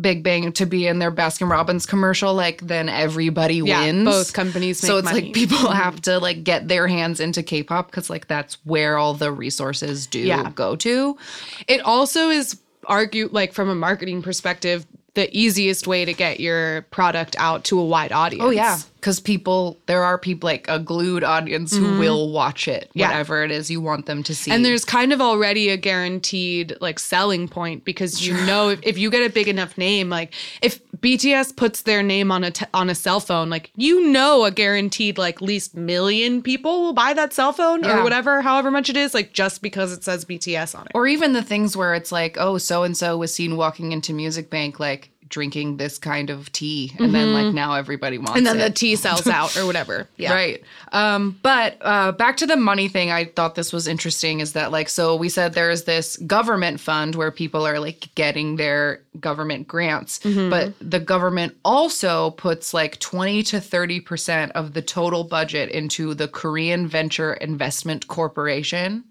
A: Big Bang to be in their Baskin Robbins commercial, like then everybody
B: Yeah,
A: wins.
B: both companies
A: so it's
B: money. Mm-hmm.
A: like people have to like get their hands into K-pop because like that's where all the resources do
B: Yeah.
A: go to.
B: It also is argue like from a marketing perspective the easiest way to get your product out to a wide audience.
A: Oh yeah, because people there are people like a glued audience who will watch it,
B: Mm-hmm. Yeah.
A: whatever it is you want them to see.
B: And there's kind of already a guaranteed like selling point because you know if, if you get a big enough name, like if BTS puts their name on a t- on a cell phone, like you know a guaranteed like least million people will buy that cell phone
A: Yeah.
B: or whatever, however much it is, like just because it says BTS on it.
A: or even the things where it's like, oh, so and so was seen walking into Music Bank like drinking this kind of tea, and then like now everybody wants
B: Mm-hmm. and then
A: it.
B: the tea sells out or whatever. Yeah.
A: Right. Um, but uh, back to the money thing, I thought this was interesting is that, like, so we said there's this government fund where people are like getting their government grants, but the government also puts like 20 to 30% of the total budget into the Korean Venture Investment Corporation.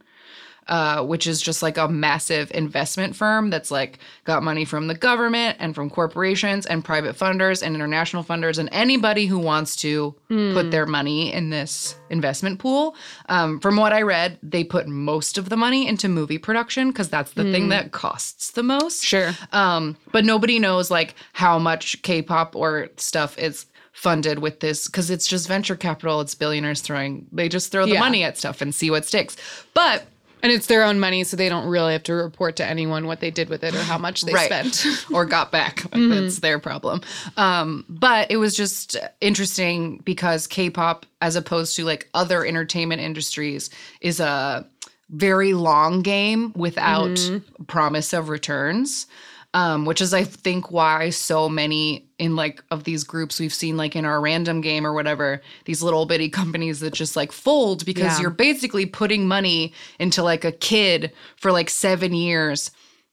A: Uh, which is just like a massive investment firm that's like got money from the government and from corporations and private funders and international funders and anybody who wants to put their money in this investment pool. Um, from what I read, they put most of the money into movie production because that's the thing that costs the most.
B: Sure.
A: Um, but nobody knows like how much K-pop or stuff is funded with this because it's just venture capital. It's billionaires throwing. They just throw the
B: Yeah.
A: money at stuff and see what sticks. But
B: And it's their own money, so they don't really have to report to anyone what they did with it or how much they spent.
A: or got back. That's their problem. Um, but it was just interesting because K-pop, as opposed to like other entertainment industries, is a very long game without promise of returns. Um, which is I think why so many in like of these groups we've seen like in our random game or whatever, these little bitty companies that just like fold because
B: Yeah.
A: you're basically putting money into like a kid for like seven years.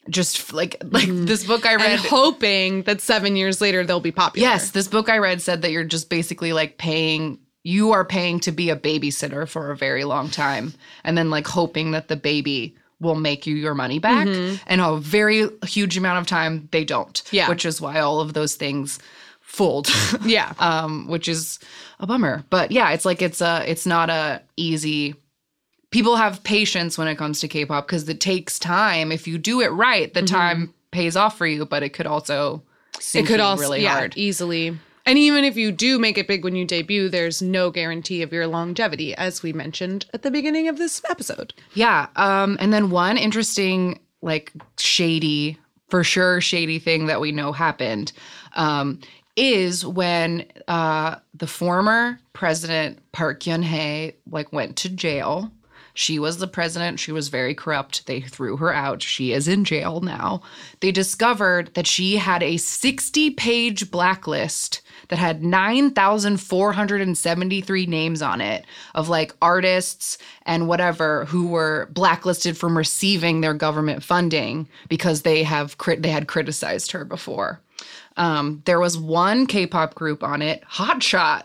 A: Just like like this book I read
B: and hoping that seven years later they'll be popular.
A: Yes, this book I read said that you're just basically like paying you are paying to be a babysitter for a very long time and then like hoping that the baby will make you your money back and a very huge amount of time they don't
B: Yeah.
A: which is why all of those things fold
B: Yeah.
A: um which is a bummer but yeah it's like it's a it's not a easy people have patience when it comes to k-pop because it takes time if you do it right the time pays off for you but it could also
B: it could also
A: really
B: yeah,
A: hard
B: easily. And even if you do make it big when you debut, there's no guarantee of your longevity, as we mentioned at the beginning of this episode.
A: Yeah. Um, and then one interesting, like shady, for sure, shady thing that we know happened um, is when uh, the former president Park Geun Hye like went to jail. She was the president. She was very corrupt. They threw her out. She is in jail now. They discovered that she had a 60 page blacklist that had 9,473 names on it of like artists and whatever who were blacklisted from receiving their government funding because they have crit- they had criticized her before. Um, there was one K-pop group on it, Hotshot.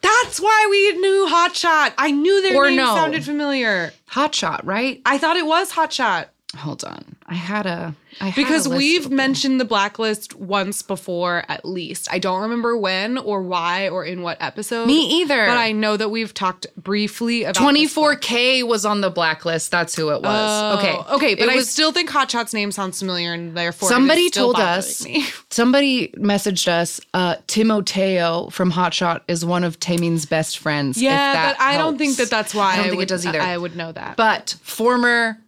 B: That's why we knew Hotshot. I knew their
A: Or
B: name
A: no.
B: sounded familiar.
A: Hotshot, right?
B: I thought it was Hotshot
A: Hold on. I had a I had
B: because
A: a
B: we've mentioned the blacklist once before, at least. I don't remember when or why or in what episode.
A: Me either.
B: But I know that we've talked briefly about
A: 24K was on the blacklist. That's who it was.
B: Oh,
A: okay.
B: okay, but I still think Hotshot's name sounds familiar, and therefore
A: Somebody told us.
B: me.
A: Somebody messaged us. Uh, Timoteo from Hotshot is one of Taemin's best friends. if
B: Yeah, but I don't think that that's why
A: I don't think
B: would,
A: it does either.
B: I would know that.
A: But former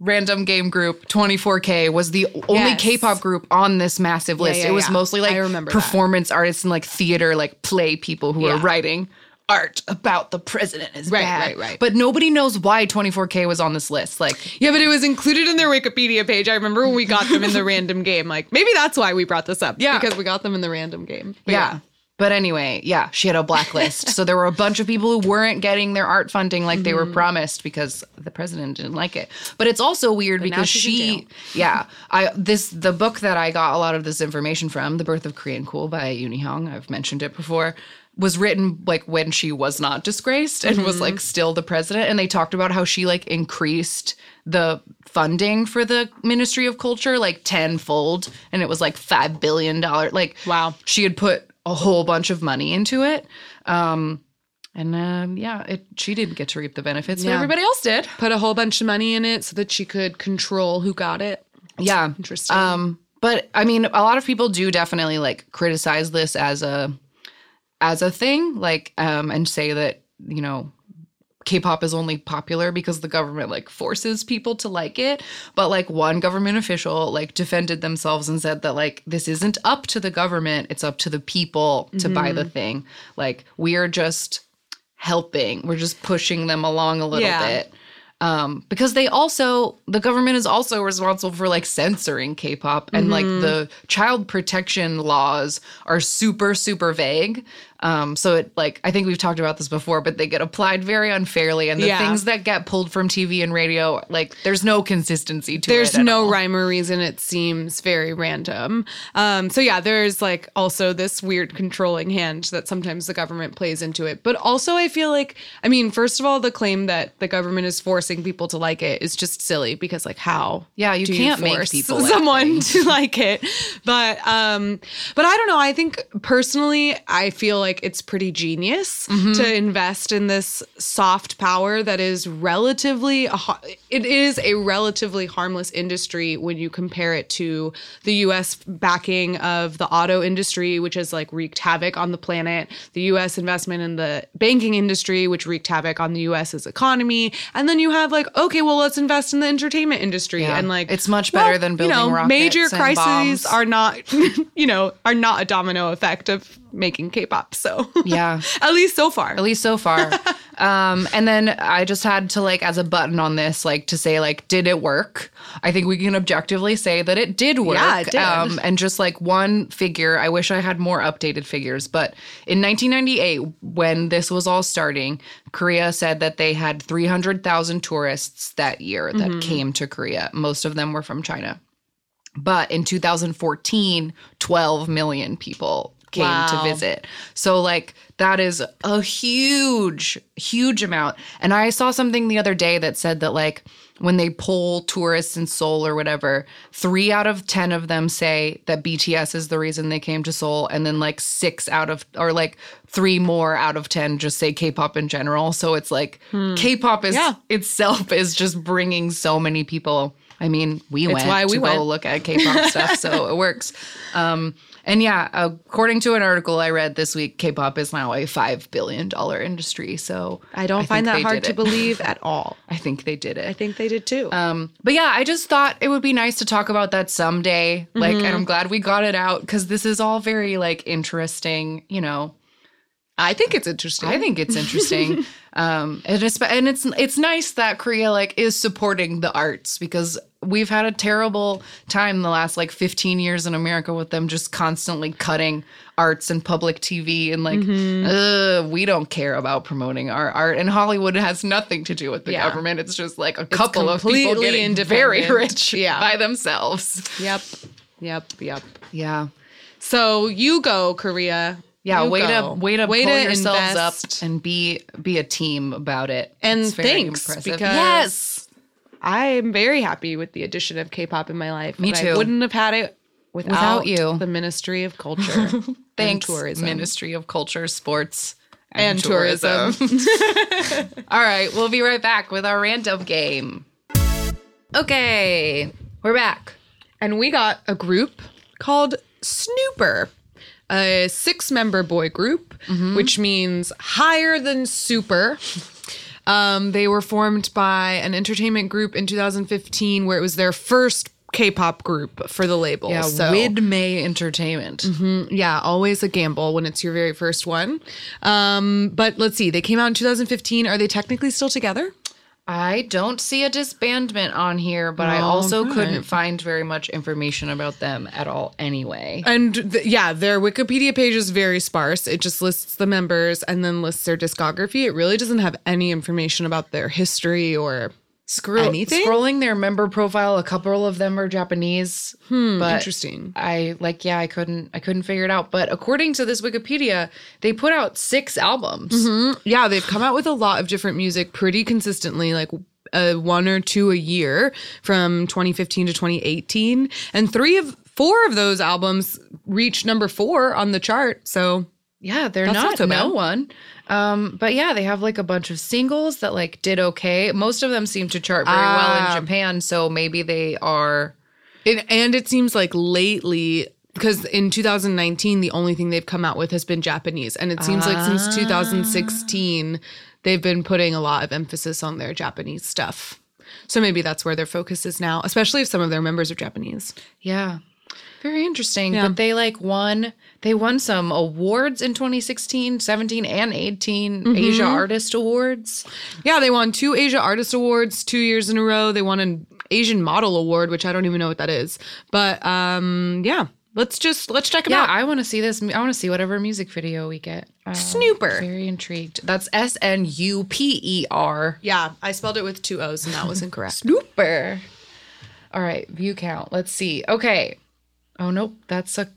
A: random game group 24K was the only
B: Yes.
A: K-pop group on this massive list.
B: yeah,
A: it was
B: yeah.
A: mostly like
B: I remember that.
A: performance artists and like theater, like play people who are
B: Yeah.
A: writing art about the president is
B: Right,
A: bad.
B: right, right.
A: But nobody knows why 24K was on this list. Like
B: yeah, but it was included in their Wikipedia page. I remember when we got them in the random game. Like maybe that's why we brought this up.
A: Yeah.
B: because we got them in the random game. But
A: yeah. But anyway, yeah, she had a blacklist. so there were a bunch of people who weren't getting their art funding like they were
B: Mm-hmm.
A: promised because the president didn't like it. But it's also weird
B: now
A: because she yeah, I this the book that I got a lot of this information from, The Birth of Korean Cool by Euny Hong, I've mentioned it before, was written like when she was not disgraced and was
B: Mm-hmm.
A: like still the president and they talked about how she like increased the funding for the Ministry of Culture like tenfold and it was like 5 billion dollar like
B: Wow.
A: she had put a whole bunch of money into it. Um, and um, yeah, it, she didn't get to reap the benefits, but
B: Yeah.
A: everybody else did.
B: put a whole bunch of money in it so that she could control who got it.
A: Yeah.
B: Interesting.
A: Um, but I mean, a lot of people do definitely like criticize this as a as a thing, like, um, and say that you know K-pop is only popular because the government like forces people to like it. But like one government official like defended themselves and said that like this isn't up to the government, it's up to the people to buy the thing. Like we are just helping. We're just pushing them along a little
B: Yeah.
A: bit. Um, because they also the government is also responsible for like censoring K-pop and like the child protection laws are super super vague. Um, so it like I think we've talked about this before, but they get applied very unfairly, and the
B: Yeah.
A: things that get pulled from TV and radio, like there's no consistency to
B: There's
A: it. There's
B: no
A: all.
B: rhyme or reason. It seems very random. Um, so yeah, there's like also this weird controlling hand that sometimes the government plays into it. But also, I feel like, I mean, first of all, the claim that the government is forcing people to like it is just silly because like how?
A: Yeah, you can't make
B: force
A: people like
B: someone to like it. But um, but I don't know. I think personally, I feel like it's pretty genius
A: Mm-hmm.
B: to invest in this soft power that is relatively it is a relatively harmless industry when you compare it to the US backing of the auto industry which has like wreaked havoc on the planet the US investment in the banking industry which wreaked havoc on the US's economy and then you have like, okay, well, let's invest in the entertainment industry.
A: Yeah.
B: And like,
A: It's much better than building
B: you know,
A: rockets
B: Major crises
A: bombs.
B: are not, you know, are not a domino effect of making K-pop. So
A: Yeah.
B: at least so far.
A: at least so far. um, and then I just had to like as a button on this, like to say like, did it work? I think we can objectively say that it did work.
B: Yeah, it did.
A: Um, and just like one figure, I wish I had more updated figures, but in 1998, when this was all starting, Korea said that they had 300,000 tourists that year that
B: Mm-hmm.
A: came to Korea. Most of them were from China. But in 2014, 12 million people came
B: Wow.
A: to visit. So, like, that is a huge, huge amount. And I saw something the other day that said that, like, when they poll tourists in Seoul or whatever, three out of 10 of them say that BTS is the reason they came to Seoul. And then, like, six out of, or like three more out of 10 just say K pop in general. So it's like K pop is
B: Yeah.
A: itself is just bringing so many people. I mean, we went
B: why we
A: to
B: went.
A: go look at K-pop stuff, so it works. Um, and yeah, according to an article I read this week, K-pop is now a five billion dollar industry. So
B: I don't
A: think
B: find that hard to believe at all.
A: I think they did it.
B: I think they did too.
A: Um, but yeah, I just thought it would be nice to talk about that someday. Like,
B: Mm-hmm.
A: and I'm glad we got it out because this is all very like interesting. You know,
B: I think it's interesting.
A: I think it's interesting. um, and it's and it's it's nice that Korea like is supporting the arts because we've had a terrible time the last like 15 years in America with them just constantly cutting arts and public TV and like
B: Mm-hmm.
A: we don't care about promoting our art and Hollywood has nothing to do with the
B: Yeah.
A: government. It's just like a couple of people getting very rich
B: Yeah.
A: by themselves.
B: Yep. Yep. Yep.
A: Yeah.
B: So you go, Korea.
A: Yeah,
B: You
A: way
B: go.
A: to way to
B: Way
A: pull
B: to
A: yourselves
B: invest.
A: up and be be a team about it.
B: And
A: It's
B: thanks, because
A: yes,
B: I'm very happy with the addition of K-pop in my life.
A: Me too.
B: I wouldn't have had it without,
A: Without you.
B: The Ministry of Culture
A: thanks
B: and Tourism.
A: Ministry of Culture, Sports,
B: And tourism.
A: All right, we'll be right back with our random game. Okay, we're back.
B: and we got a group called Snuper, a six-member boy group,
A: Mm-hmm.
B: which means higher than super. Um, they were formed by an entertainment group in 2015, where it was their first K-pop group for the label.
A: Yeah,
B: so
A: Widmay Entertainment.
B: yeah, always a gamble when it's your very first one. Um, but let's see, they came out in 2015. Are they technically still together?
A: I don't see a disbandment on here, but I
B: oh,
A: also
B: right.
A: couldn't find very much information about them at all anyway.
B: And th- yeah, their Wikipedia page is very sparse. It just lists the members and then lists their discography. It really doesn't have any information about their history or
A: Scroll,
B: Anything?
A: Scrolling their member profile, a couple of them are Japanese. Hmm, but
B: interesting.
A: I like, yeah, I couldn't, I couldn't figure it out. But according to this Wikipedia, they put out six albums.
B: Yeah, they've come out with a lot of different music pretty consistently, like uh, one or two a year from 2015 to 2018. And three of four of those albums reached number four on the chart. So
A: Yeah, they're
B: That's
A: not,
B: not so
A: no one. Um, but yeah, they have like a bunch of singles that like did okay. Most of them seem to chart very well
B: Ah.
A: in Japan, so maybe they are.
B: It, and it seems like lately, because in 2019, the only thing they've come out with has been Japanese. And it seems like since 2016, they've been putting a lot of emphasis on their Japanese stuff. So maybe that's where their focus is now, especially if some of their members are Japanese.
A: Yeah. Very interesting.
B: Yeah.
A: But they like won they won some awards in 2016, 17, and 18
B: Mm-hmm.
A: Asia Artist Awards.
B: Yeah, they won two Asia Artist Awards two years in a row. They won an Asian Model Award, which I don't even know what that is. But um, yeah, let's just let's check them
A: Yeah,
B: out.
A: I want to see this. I want to see whatever music video we get. Uh,
B: Snuper.
A: Very intrigued. That's S N U P E R.
B: Yeah, I spelled it with two O's, and that was incorrect.
A: Snuper. All right, view count. Let's see. Okay. Oh nope, that's a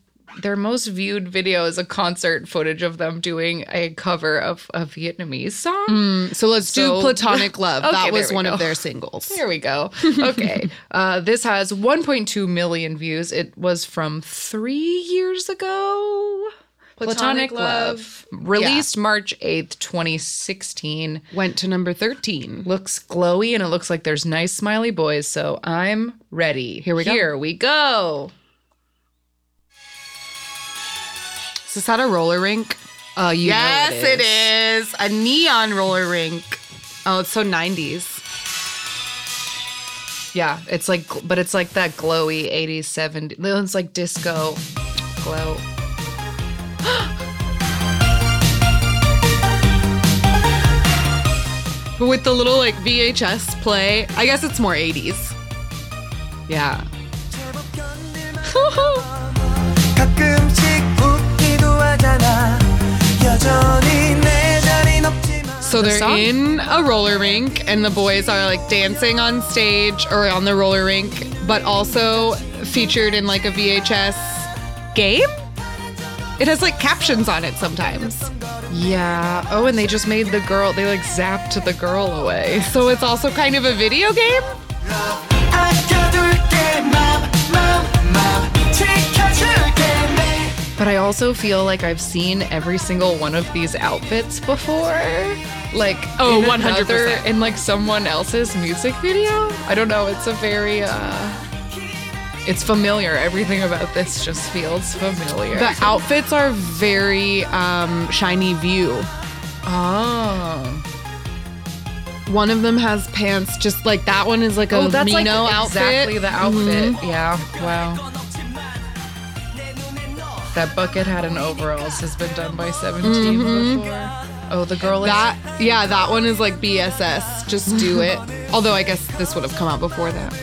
A: their most viewed video is a concert footage of them doing a cover of a Vietnamese song.
B: so let's
A: So-
B: do Platonic Love.
A: Okay,
B: that was one
A: go.
B: of their singles.
A: There we go. Okay. uh, this has 1.2 million views. It was from three years ago.
B: Platonic Love.
A: Released March 8th, 2016.
B: Went to number 13.
A: Looks glowy and it looks like there's nice smiley boys. So I'm ready.
B: Here we go.
A: Here we go.
B: Is this at a roller rink?
A: Uh, you
B: yes,
A: know
B: it is. A neon roller rink. Oh, it's so 90s.
A: Yeah, it's like, but it's like that glowy 80s, 70s. It's like disco glow.
B: But with the little like VHS play, I guess it's more 80s.
A: Yeah.
B: So they're
A: song?
B: in a roller rink, and the boys are like dancing on stage or on the roller rink, but also featured in like a VHS game. It has like captions on it sometimes.
A: Yeah. Oh, and they just made the girl, they like zapped the girl away.
B: So it's also kind of a video game.
A: But I also feel like I've seen every single one of these outfits before. Like,
B: Oh,
A: in
B: 100%.
A: another- in like someone else's music video. I don't know. It's a very, uh, it's familiar. Everything about this just feels familiar.
B: The outfits are very um, shiny view.
A: oh.
B: One of them has pants just like that one is like a
A: Oh, that's
B: Mino
A: like
B: outfit.
A: exactly the outfit. Yeah. Wow. That bucket hat and overalls has been done by 17 mm-hmm. before. Oh, the girl is
B: That yeah, that one is like BSS. Just do it. Although I guess this would have come out before that.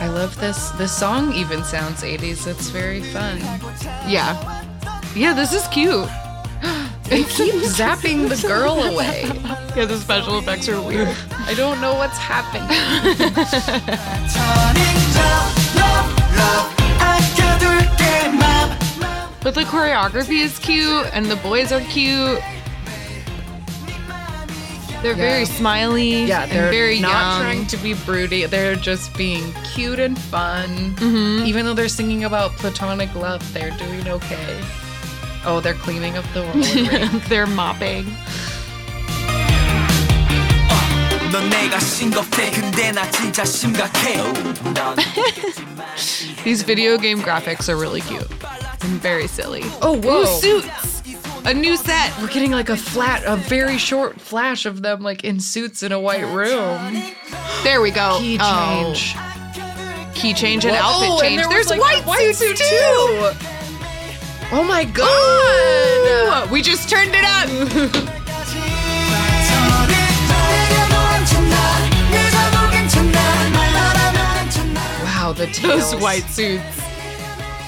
A: I love this. This song even sounds 80s. It's very fun.
B: Yeah. Yeah, this is cute.
A: They keep zapping the girl away.
B: Yeah, the special effects are weird.
A: I don't know what's happening.
B: But the choreography is cute and the boys are cute. They're yeah. very smiley.
A: Yeah, they're
B: very
A: not
B: young.
A: trying to be broody. They're just being cute and fun.
B: Mm-hmm.
A: Even though they're singing about platonic love, they're doing okay. Oh, they're cleaning up the world.
B: they're mopping. These video game graphics are really cute and very silly.
A: Oh, whoa.
B: Ooh, suits! A new set.
A: We're getting like a flat, a very short flash of them like in suits in a white room.
B: There we go.
A: Key
B: Oh.
A: change.
B: Key change and outfit change.
A: there
B: There's
A: like,
B: white, suits
A: suit,
B: too.
A: Oh my god!
B: Ooh, we just turned it up.
A: Wow, the tails.
B: Those white suits.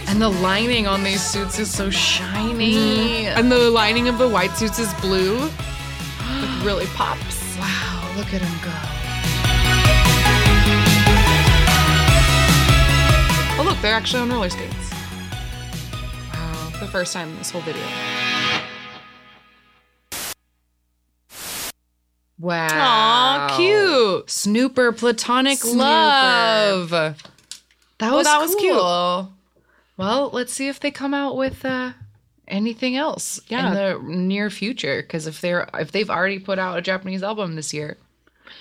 A: And the lining on these suits is so shiny. Mm-hmm.
B: And the lining of the white suits is blue. Like really pops.
A: Wow, look at him go.
B: Oh look, they're actually on roller skates.
A: Wow.
B: The first time in this whole video.
A: Wow.
B: Aw, cute.
A: Snuper platonic
B: Snuper.
A: love. That was
B: that was cute.
A: Well, let's see if they come out with uh, anything else
B: Yeah.
A: in the near future. Because if they're if they've already put out a Japanese album this year,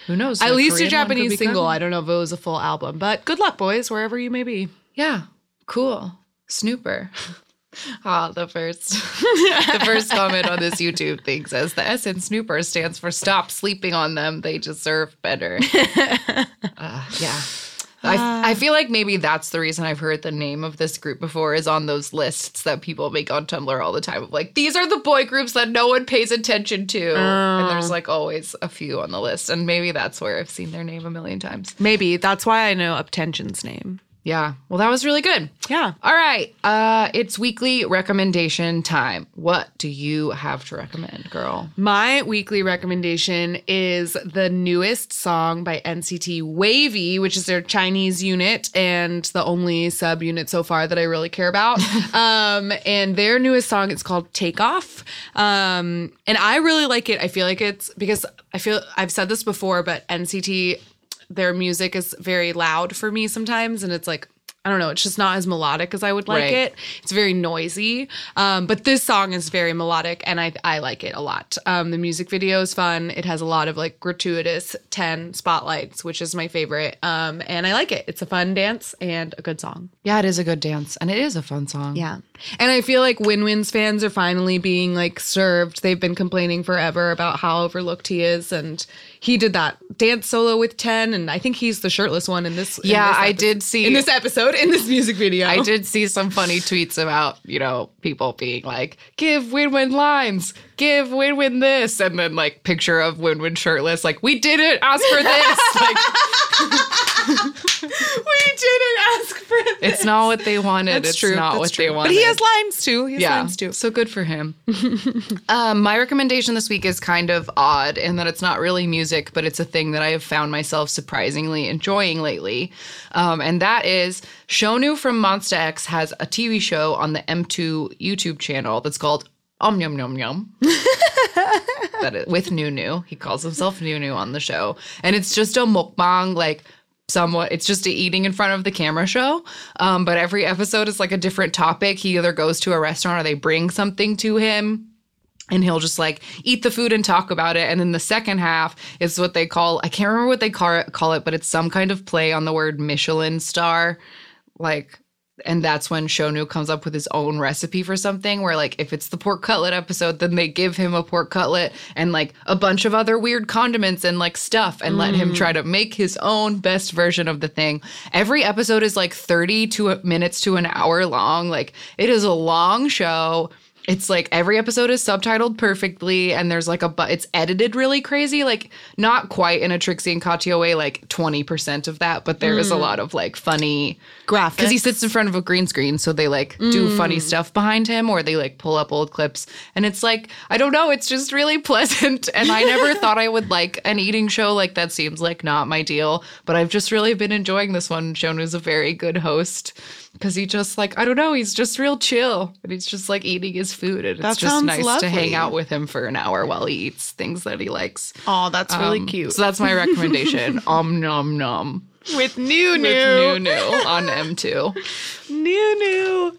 A: who knows?
B: At least a
A: Korean could
B: Japanese single. I don't know if it was a full album, but good luck, boys, wherever you may be.
A: Yeah, cool. Snuper. Ah, the first the first comment on this YouTube thing says the S in Snuper stands for stop sleeping on them. They deserve better. uh, yeah. I, I ah. feel like maybe that's the reason I've heard the name of this group before is on those lists that people make on Tumblr all the time of like these are the boy groups that no one pays attention to. And there's oh. like always a few on the list. And maybe that's where I've seen their name a million times.
B: Maybe. That's why I know UP10TION's name.
A: Yeah. Well, that was really good.
B: Yeah.
A: All right. Uh it's weekly recommendation time. What do you have to recommend, girl?
B: My weekly recommendation is the newest song by NCT WayV, which is their Chinese unit and the only sub unit so far that I really care about. um, and their newest song is called Take Off. Um, and I really like it. I feel like it's because I feel I've said this before, but NCT their music is very loud for me sometimes and it's like I don't know, it's just not as melodic as I would like
A: Right.
B: it. It's very noisy. Um, but this song is very melodic and I, I like it a lot. Um, the music video is fun. It has a lot of like gratuitous Ten spotlights, which is my favorite. Um, and I like it. It's a fun dance and a good song.
A: Yeah, it is a good dance and it is a fun song.
B: Yeah. And I feel like Win Win's fans are finally being like served. They've been complaining forever about how overlooked he is. And he did that dance solo with Ten. And I think he's the shirtless one in this. in
A: Yeah,
B: this
A: I did see-
B: In this episode, in this music video.
A: I did see some funny tweets about, you know, people being like, give Win Win lines, give Win Win this. And then, like, picture of Win Win shirtless, like, we didn't ask for this. like,
B: didn't ask for this.
A: it's not what they wanted.
B: That's
A: it's
B: true.
A: not
B: that's
A: what
B: true.
A: they wanted.
B: But he has lines too. He has
A: yeah,
B: lines too.
A: so good for him. um, my recommendation this week is kind of odd in that it's not really music, but it's a thing that I have found myself surprisingly enjoying lately. Um, and that is Shownu from Monsta X has a TV show on the M2 YouTube channel that's called Om Yum Yum Yum. that is, with Nunu. He calls himself Nunu on the show. And it's just a mukbang, like somewhat, it's just a eating in front of the camera show. Um, but every episode is like a different topic. He either goes to a restaurant or they bring something to him. And he'll just like eat the food and talk about it. And then the second half is what they call, I can't remember what they call it, call it but it's some kind of play on the word Michelin star. Like, and that's when Shownu comes up with his own recipe for something where like if it's the pork cutlet episode then they give him a pork cutlet and like a bunch of other weird condiments and like stuff and let him mm. try to make his own best version of the thing. Every episode is like 30 to minutes to an hour long. Like it is a long show. It's like every episode is subtitled perfectly, and there's like a but it's edited really crazy, like not quite in a Trixie and Katya way, like 20% of that, but there is a mm. lot of like funny
B: Graphics.
A: because he sits in front of a green screen, so they like do funny mm. stuff behind him, or they like pull up old clips, and it's like I don't know, it's just really pleasant. And I never thought I would like an eating show like that. Seems like not my deal, but I've just really been enjoying this one. Shownu's a very good host because he just like I don't know, he's just real chill, and he's just like eating his food, and
B: That
A: it's just nice to hang out with him for an hour while he eats things that he likes.
B: Oh, that's really
A: Um,
B: cute.
A: So that's my recommendation. Om nom nom
B: with new new
A: with Nunu on M2.
B: new new.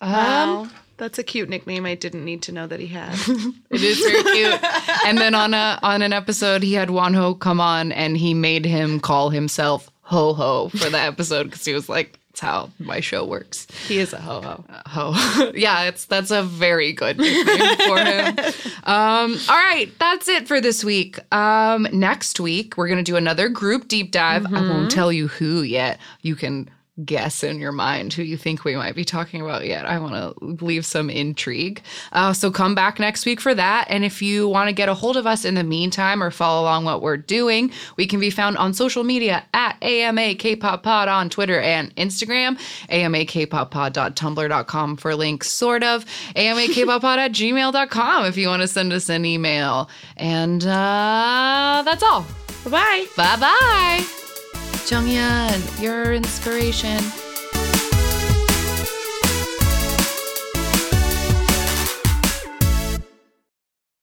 A: Um,
B: Wow. That's a cute nickname I didn't need to know that he had.
A: It is very cute. and then on a on an episode, he had Wonho come on, and he made him call himself Ho Ho for the episode because he was like, "That's how my show works."
B: he is a ho ho.
A: Ho, yeah, it's that's a very good nickname for him. Um, all right, that's it for this week. Um, next week we're gonna do another group deep dive. I won't tell you who yet. You can guess in your mind who you think we might be talking about yet. I want to leave some intrigue. Uh, so come back next week for that. And if you want to get a hold of us in the meantime or follow along what we're doing, we can be found on social media at AMA Kpop Pod on Twitter and Instagram, AMA Kpop amakpoppod.tumblr.com for links, sort of, amakpoppod at gmail.com if you want to send us an email. And uh, that's all.
B: Bye bye.
A: Bye bye. Junghyun, your inspiration.